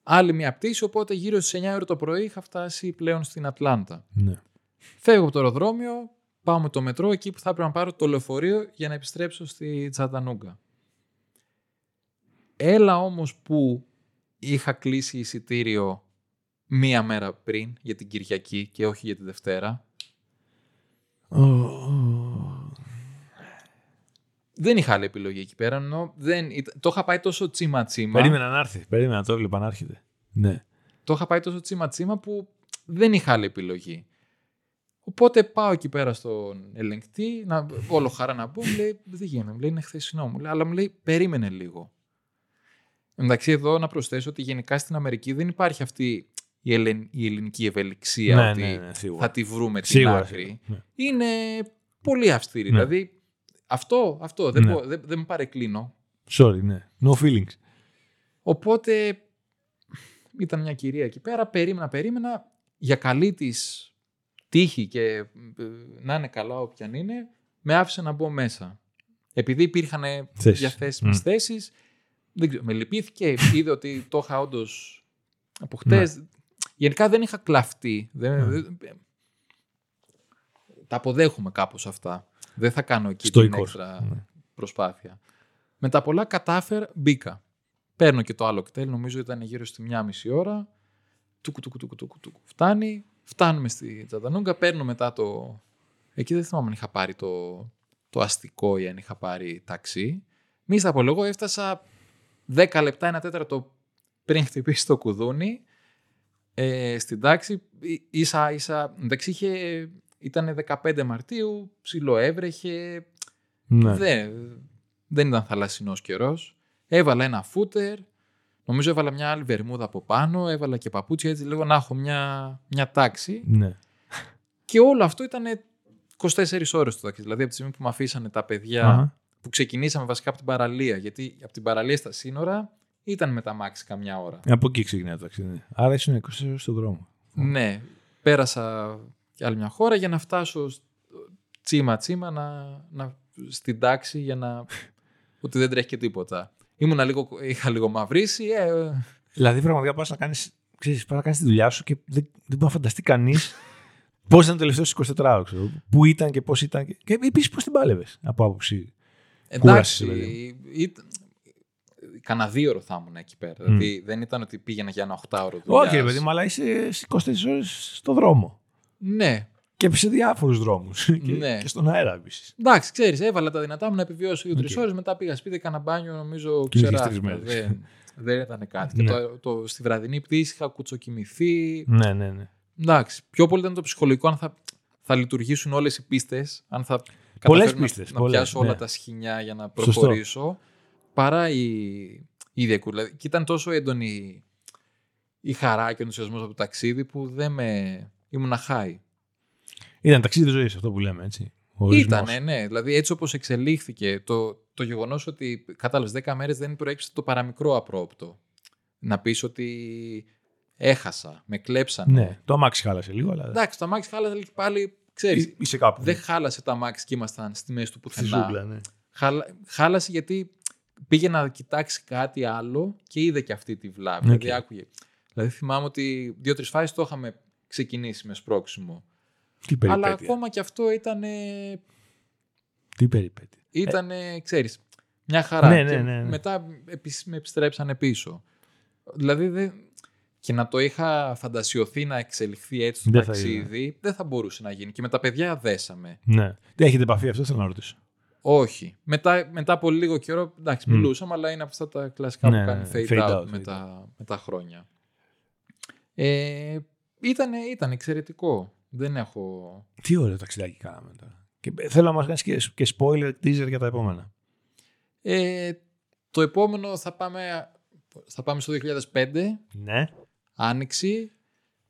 Άλλη μια πτήση, οπότε γύρω στις 9 ώρα το πρωί είχα φτάσει πλέον στην Ατλάντα. Ναι. Φεύγω από το αεροδρόμιο, πάω με το μετρό εκεί που θα έπρεπε να πάρω το λεωφορείο για να επιστρέψω στη Τσατανούγκα. Έλα όμως που είχα κλείσει εισιτήριο μία μέρα πριν για την Κυριακή και όχι για τη Δευτέρα. Ω, ω. Δεν είχα άλλη επιλογή εκεί πέρα, ενώ δεν, ήταν- το είχα πάει τόσο τσίμα τσίμα. Περίμενα να έρθει. Περίμενα να το έβλεπα να έρχεται. Ναι. Το είχα πάει τόσο τσίμα τσίμα που δεν είχα άλλη επιλογή. Οπότε πάω εκεί πέρα στον ελεγκτή, να, όλο χαρά να πω, μου λέει, δεν γίνεται, μου λέει, είναι χθεσινό, μου λέει, αλλά μου λέει, περίμενε λίγο. Εντάξει, εδώ να προσθέσω ότι γενικά στην Αμερική δεν υπάρχει αυτή η, ελλην- η ελληνική ευελιξία Ναι, ότι ναι, ναι, σίγουρα. θα τη βρούμε την Σίγουρα, άκρη. σίγουρα, ναι. Είναι πολύ αυστηρή. Ναι. Δηλαδή, αυτό, αυτό δεν, Ναι. μπο- δεν, δεν με παρεκκλίνω. Sorry, ναι. No feelings. Οπότε ήταν μια κυρία εκεί πέρα, περίμενα, περίμενα για καλή της τύχη και ε, να είναι καλά όποια είναι, με άφησε να μπω μέσα. Επειδή υπήρχαν Θέσεις. διαθέσιμες Μμ. θέσεις, δεν ξέρω, με λυπήθηκε, είδε ότι το είχα όντως από χτες. Γενικά δεν είχα κλαφτεί. Δεν, Ναι. δεν- τα αποδέχομαι κάπως αυτά. Δεν θα κάνω εκεί την Στοικός. έξτρα Ναι. προσπάθεια. Με τα πολλά κατάφερα, μπήκα. Παίρνω και το άλλο κτέλ, νομίζω ήταν γύρω στη μία μισή ώρα. Τούκου, τούκου, τούκου, τούκου, τούκου. Φτάνει, φτάνουμε στη Τζατανούγκα, παίρνω μετά το... Εκεί δεν θυμάμαι αν είχα πάρει το, το αστικό ή αν είχα πάρει ταξί. Μη στα πω, εγώ έφτασα 10 λεπτά, ένα τέταρτο πριν χτυπήσει το κουδούνι ε, στην τάξη. Ί- Ίσα ίσα, εντάξει είχε, ήταν 15 Μαρτίου, ψιλοέβρεχε, Ναι. δεν, δεν ήταν θαλασσινός καιρός. Έβαλα ένα φούτερ, νομίζω έβαλα μια άλλη βερμούδα από πάνω, έβαλα και παπούτσια έτσι λίγο να έχω μια, μια τάξη. ναι. Και όλο αυτό ήταν 24 ώρες το ταξίδι. Δηλαδή από τη στιγμή που με αφήσανε τα παιδιά Αχα. Που ξεκινήσαμε βασικά από την παραλία. Γιατί από την παραλία στα σύνορα ήταν με τα μάξι καμιά ώρα. Από εκεί ξεκινάει το ταξίδι. ναι. Άρα ήσουν 20 ώρες στον δρόμο. Ναι, πέρασα και άλλη μια χώρα για να φτάσω σ- τσίμα τσίμα να, να, στην τάξη για να... ότι δεν τρέχει και τίποτα. Ήμουνα λίγο, είχα λίγο μαυρίσει. Ε, ε, Δηλαδή, πραγματικά πας να κάνεις. Ξέρεις, πας να κάνεις τη δουλειά σου και δεν, δεν μπορεί να φανταστεί κανείς πώς ήταν το τελευταίο 24 ώρο. Ξέρω. Πού ήταν και πώς ήταν. Και, και επίσης πώς την πάλευες από άποψη. Κούρασης, εντάξει, δηλαδή. ήταν, κανένα δύο ώρο θα ήμουν εκεί πέρα. Δηλαδή δεν ήταν ότι πήγαινα για ένα 8 ώρο δουλειάς. Όχι, ρε παιδί μου, αλλά είσαι στις 24 ώρες στον δρόμο. Ναι, Και σε διάφορους δρόμους. και, Ναι. και στον αέρα επίσης. Εντάξει, ξέρεις, έβαλα τα δυνατά μου να επιβιώσω δύο-τρεις Οκ. ώρες. Μετά πήγα σπίτι, έκανα μπάνιο, νομίζω Και είχες ξεράθηκα. τρεις μέρες. Δεν, δεν ήταν κάτι. Ναι. Και το, το, στη βραδινή πτήση είχα κουτσοκοιμηθεί. Ναι, ναι, ναι. Εντάξει, πιο πολύ ήταν το ψυχολογικό αν θα, θα λειτουργήσουν όλες οι πίστες, αν θα Πολλές καταφέρω να- πίστες, να, πολλές, πιάσω όλα ναι. τα σχοινιά για να Σωστό. προχωρήσω, παρά η, η διακούλα. Και ήταν τόσο έντονη η χαρά και ο ενθουσιασμός από το ταξίδι που δεν με. ήμουν high. Ήταν ταξίδι ζωής αυτό που λέμε, έτσι. Ο ορισμός. Ήτανε, ναι. Δηλαδή έτσι όπως εξελίχθηκε το, το γεγονός ότι κατάλαβες 10 μέρες δεν προέκυψε το παραμικρό απρόπτο. Να πεις ότι έχασα, με κλέψανε. Ναι, το αμάξι χάλασε λίγο, αλλά. Εντάξει, το αμάξι χάλασε και πάλι, ξέρεις, Εί- Είσαι κάπου. δεν χάλασε το αμάξι και ήμασταν στη μέση του Στη πουθενά. ζούγκλα, ναι. Χάλα, χάλασε γιατί πήγε να κοιτάξει κάτι άλλο και είδε και αυτή τη βλάβη. Οκ. Δηλαδή άκουγε. Δηλαδή θυμάμαι ότι δύο-τρεις φάσεις το είχαμε ξεκινήσει με σπρώξιμο. Τι Αλλά περιπέτεια. ακόμα και αυτό ήταν Τι περιπέτεια. Ήταν, ξέρεις, μια χαρά. Ναι, ναι, Και ναι, ναι. Μετά επισ- με επιστρέψανε πίσω. Δηλαδή, δεν... και να το είχα φαντασιωθεί να εξελιχθεί έτσι το Δεν θα ταξίδι, δεν θα μπορούσε να γίνει. Και με τα παιδιά δέσαμε. Ναι. Δεν έχετε επαφή αυτό, θέλω να ρωτήσω. Όχι. Μετά, μετά από λίγο καιρό, εντάξει, Μμ. μιλούσαμε, αλλά είναι από αυτά τα κλασικά Ναι, που κάνει ναι, fade, fade out, out, με, fade τα, με τα χρόνια. Ε, ήτανε, ήταν εξαιρετικό. Δεν έχω... Τι ωραίο ταξιδάκι κάναμε τώρα. Και θέλω να μας κάνεις και, και spoiler teaser για τα επόμενα. Ε, το επόμενο θα πάμε, θα πάμε στο 2005. Ναι. Άνοιξη,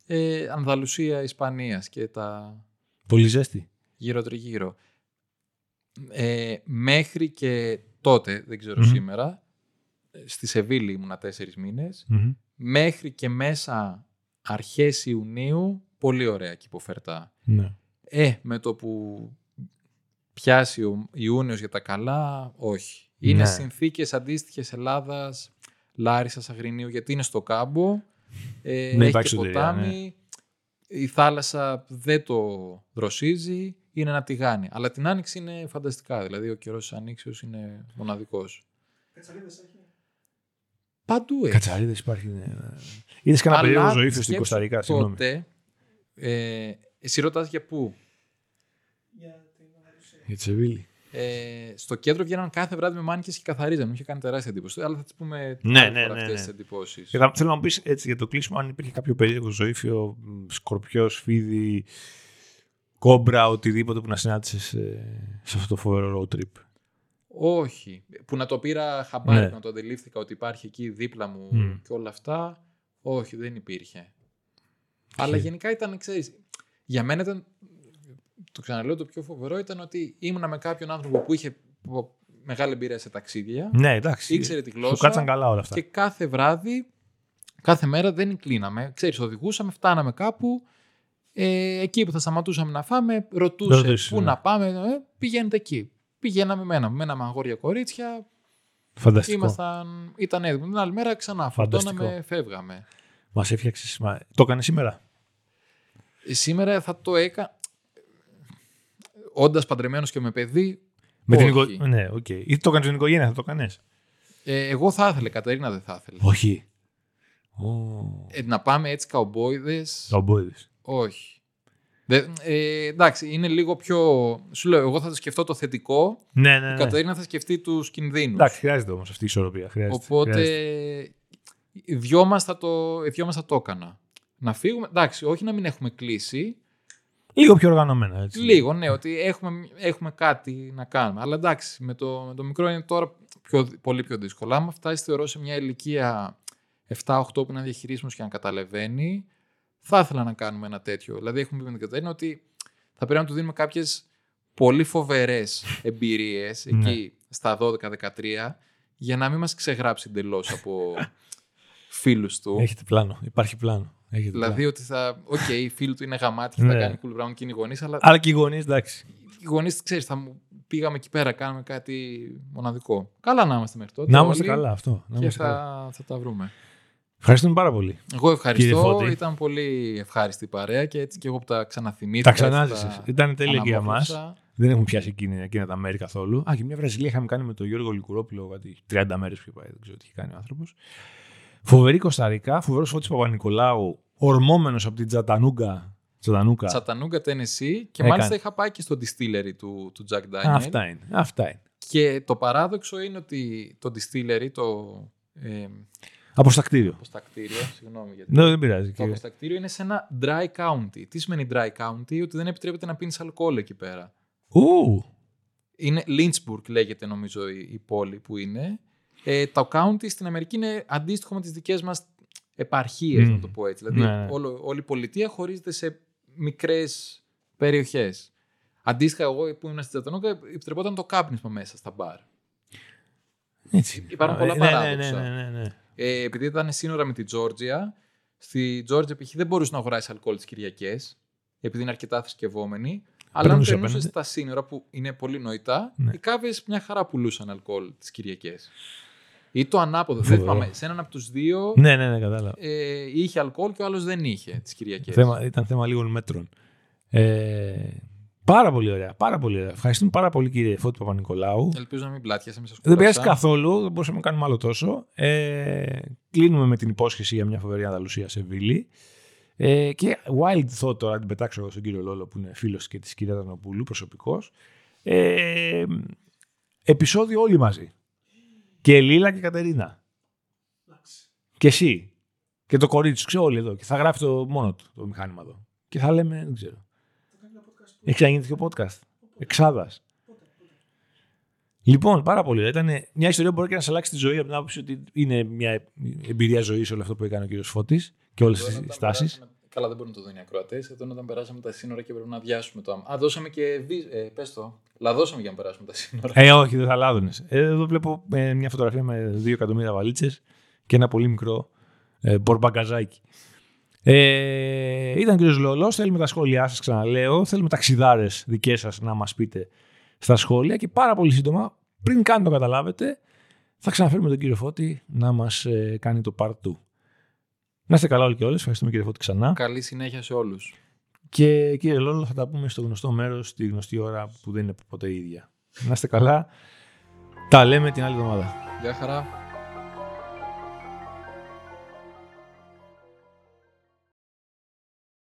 ε, Ανδαλουσία, Ισπανίας και τα Πολύ ζέστη. γύρω τριγύρω. Ε, μέχρι και τότε, δεν ξέρω Μμμ. σήμερα, ε, στη Σεβίλη ήμουνα τέσσερις μήνες, Μμμ. μέχρι και μέσα αρχές Ιουνίου, πολύ ωραία εκεί υποφερτά. Ναι. Ε, με το που πιάσει ο Ιούνιος για τα καλά, όχι. Είναι Ναι. συνθήκες αντίστοιχες Ελλάδας, Λάρισας, Αγρινίου, γιατί είναι στο κάμπο, ε, Ναι, έχει υπάρχει και σωτηρία, ποτάμι, η θάλασσα δεν το δροσίζει, είναι ένα τηγάνι. Αλλά την άνοιξη είναι φανταστικά, δηλαδή ο καιρός της ανοίξεως είναι μοναδικός. Παντού έχει. Κατσαρίδες υπάρχει. Ναι. Είδε κανένα Αλλά περίεργο ζωήφιο στην σκέψου Κωνσταντίνα, συγγνώμη. Τότε, ε, εσύ ρωτάς για πού. Για τη Σεβίλη. Ε, στο κέντρο βγαίναν κάθε βράδυ με μάνικες και καθαρίζαν. Μου είχε κάνει τεράστια εντύπωση. Αλλά θα τις πούμε Ναι, άλλη ναι, φορά ναι, αυτές ναι. τις εντυπώσεις. Και θα, θέλω να μου πεις έτσι για το κλείσιμο, αν υπήρχε κάποιο περίεργο ζωήφιο, σκορπιό, φίδι, κόμπρα, οτιδήποτε που να συνάντησες σε αυτό το φοβερό road trip. Όχι. Που να το πήρα χαμπάρι, Ναι. που να το αντιλήφθηκα ότι υπάρχει εκεί δίπλα μου Μμ. και όλα αυτά. Όχι, δεν υπήρχε. Αλλά γενικά ήταν, ξέρεις, για μένα ήταν, το ξαναλέω, το πιο φοβερό ήταν ότι ήμουνα με κάποιον άνθρωπο που είχε πο- μεγάλη εμπειρία σε ταξίδια, Ναι, εντάξει. ήξερε τη Σου γλώσσα κάτσαν καλά όλα αυτά. και κάθε βράδυ, κάθε μέρα δεν κλείναμε. Ξέρεις, οδηγούσαμε, φτάναμε κάπου, ε, εκεί που θα σταματούσαμε να φάμε, ρωτούσε Ρωτούσε, πού ναι. να πάμε, ε, πηγαίνετε εκεί. Πηγαίναμε, μέναμε, μέναμε αγόρια κορίτσια, Φανταστικό. ήμασταν, ήταν έτοιμοι. Την άλλη μέρα ξανά Φανταστικό. φορτώναμε, φεύγαμε. Μας έφτιαξες. Μα... Το έκανες σήμερα; Ε, Σήμερα θα το έκανα. Όντας παντρεμένος και με παιδί. Με την όχι. οικο... Ναι, οκ. Ή το έκανε την οικογένεια, θα το έκανε. Ε, εγώ θα ήθελα, η Κατερίνα δεν θα ήθελε. Όχι. Ω, Ε, να πάμε έτσι καουμπόιδες. Καουμπόιδες. Όχι. Δεν- ε, εντάξει, είναι λίγο πιο. Σου λέω, εγώ θα το σκεφτώ το θετικό. Ναι, ναι, Η ναι. Κατερίνα θα σκεφτεί τους κινδύνους. Εντάξει, χρειάζεται όμως αυτή η ισορροπία. Χρειάζεται. Οπότε. Χρειάζεται. Οι δυο μας θα, το, οι δυο μας θα το έκανα. Να φύγουμε. Εντάξει, όχι να μην έχουμε κλείσει. Λίγο πιο οργανωμένα. Έτσι. Λίγο, ναι, ότι έχουμε, έχουμε κάτι να κάνουμε. Αλλά εντάξει, με το, με το μικρό είναι τώρα πιο, πολύ πιο δύσκολο. Άμα φτάσεις, θεωρώ, σε μια ηλικία 7-8 που είναι διαχειρίσιμος και να καταλαβαίνει, θα ήθελα να κάνουμε ένα τέτοιο. Δηλαδή, έχουμε πει με την Κατερίνα ότι θα πρέπει να του δίνουμε κάποιες πολύ φοβερές εμπειρίες Ναι. εκεί στα 12-13 για να μην μας ξεγράψει εντελώς από φίλους του. Έχετε πλάνο. Υπάρχει πλάνο. Έχετε Δηλαδή πλάνο. ότι θα. Οκ, οι φίλοι του είναι γαμάτοι και θα Ναι. κάνει cool brown και είναι οι γονείς, αλλά Αλλά και οι γονείς, εντάξει. οι γονείς, ξέρεις, θα μου πήγαμε εκεί πέρα, κάναμε κάτι μοναδικό. Καλά να είμαστε μέχρι τότε. Να είμαστε όλοι καλά αυτό. Να Και είμαστε καλά. θα, θα τα βρούμε. Ευχαριστούμε πάρα πολύ. Εγώ Κύριε ευχαριστώ. Φώτη. Ήταν πολύ ευχάριστη η παρέα και έτσι και εγώ που τα ξαναθυμήθηκα. Τα έτσι ξανάζησε. Ήταν τέλεια και για μας. αναμόρφωσα. Δεν έχουμε πιάσει εκείνη, εκείνα τα μέρη καθόλου. Α, και μια Βραζιλία είχαμε κάνει με τον Γιώργο Λικουρόπουλο, κάτι 30 μέρες που πάει, δεν ξέρω τι έχει κάνει ο άνθρωπος. Φοβερή Κωνσταντίνα, φοβερός Φώτης Παπα-Νικολάου, ορμόμενος από την Τζατανούγκα. Τζατανούκα. Τσατανούγκα, Tennessee και Έκανε. μάλιστα είχα πάει και στο distillery του, του Jack Daniel. Αυτά είναι. Αυτά είναι. Και το παράδοξο είναι ότι το distillery, το. Ε, Αποστακτήριο. αποστακτήριο, συγγνώμη γιατί. Ναι, δεν πειράζει. Το κύριε. αποστακτήριο είναι σε ένα dry county. Τι σημαίνει dry county, ότι δεν επιτρέπεται να πίνεις αλκοόλ εκεί πέρα. Ου, Είναι Lynchburg λέγεται νομίζω η, η πόλη που είναι. Ε, το county στην Αμερική είναι αντίστοιχο με τις δικές μας επαρχίες, Μμ. να το πω έτσι. Δηλαδή Ναι. όλο, όλη η πολιτεία χωρίζεται σε μικρές περιοχές. Αντίστοιχα εγώ που ήμουν στην Τζατανούκα επιτρεπόταν το κάπνισμα μέσα στα μπαρ. έτσι. Υπάρχουν πολλά Ε, ναι, ναι, παράδοξα. Ναι, ναι, ναι, ναι. Ε, επειδή ήταν σύνορα με τη Τζόρτζια, στη Τζόρτζια π.χ. δεν μπορούσε να αγοράσεις αλκοόλ τις Κυριακές, επειδή είναι αρκετά θρησκευόμενοι. Αλλά αν Περνούσε περνούσες απέναντι. στα σύνορα που είναι πολύ νοητά, Ναι. οι κάβες μια χαρά πουλούσαν αλκοόλ τις Κυριακές. Ή το ανάποδο. Δεν Φοβερό. θυμάμαι. Σε έναν από τους δύο Ναι, ναι, ναι, κατάλαβα. ε, είχε αλκοόλ και ο άλλος δεν είχε τις Κυριακές. Θέμα, ήταν θέμα λίγων μέτρων. Ε, πάρα πολύ ωραία. Πάρα πολύ ωραία. Ευχαριστούμε πάρα πολύ κύριε Φώτη Παπα-Νικολάου. Ελπίζω να μην πλάτιασε, μην σας Δεν πειράζει καθόλου, δεν μπορούσαμε να κάνουμε άλλο τόσο. Ε, κλείνουμε με την υπόσχεση για μια φοβερή Ανδαλουσία σε Βίλη. Ε, και wild thought τώρα, την πετάξω εγώ στον κύριο Λόλο που είναι φίλος και της κυρίας Δανοπούλου, προσωπικός. Ε, επεισόδιο όλοι μαζί. Και Λίλα και Κατερίνα. Και εσύ. Και το κορίτσι σου, ξέρω όλοι εδώ. Και θα γράφει το μόνο του το μηχάνημα εδώ. Και θα λέμε, δεν ξέρω. Έχει ξαναγίνει τέτοιο podcast. Εξάδας. Λοιπόν, πάρα πολύ. ωραία. Ήταν μια ιστορία που μπορεί και να σε αλλάξει τη ζωή από την άποψη ότι είναι μια εμπειρία ζωής όλο αυτό που έκανε ο κύριος Φώτης και όλες τις στάσεις. Καλά, δεν μπορούν να το δουν οι ακροατές. Εδώ όταν περάσαμε τα σύνορα και πρέπει να αδειάσουμε το άμα. Α, δώσαμε και. βι- Ε, πες το. Λαδώσαμε για να περάσουμε τα σύνορα. Ε, όχι, δεν θα λάδωνε. Εδώ βλέπω ε, μια φωτογραφία με 2 εκατομμύρια βαλίτσες και ένα πολύ μικρό ε, μπορμπαγκαζάκι. Ε, ήταν ο κύριος Λόλο. Θέλουμε τα σχόλιά σας, ξαναλέω. Θέλουμε ταξιδάρες δικές σας να μας πείτε στα σχόλια και πάρα πολύ σύντομα, πριν καν το καταλάβετε, θα ξαναφέρουμε τον κύριο Φώτη να μας ε, κάνει το part 2. Να είστε καλά όλοι και όλες. Ευχαριστούμε κύριε Φώτη ξανά. Καλή συνέχεια σε όλους. Και κύριε Λόλο, θα τα πούμε στο γνωστό μέρος, τη γνωστή ώρα που δεν είναι ποτέ η ίδια. Να είστε καλά. Τα λέμε την άλλη εβδομάδα. Γεια χαρά.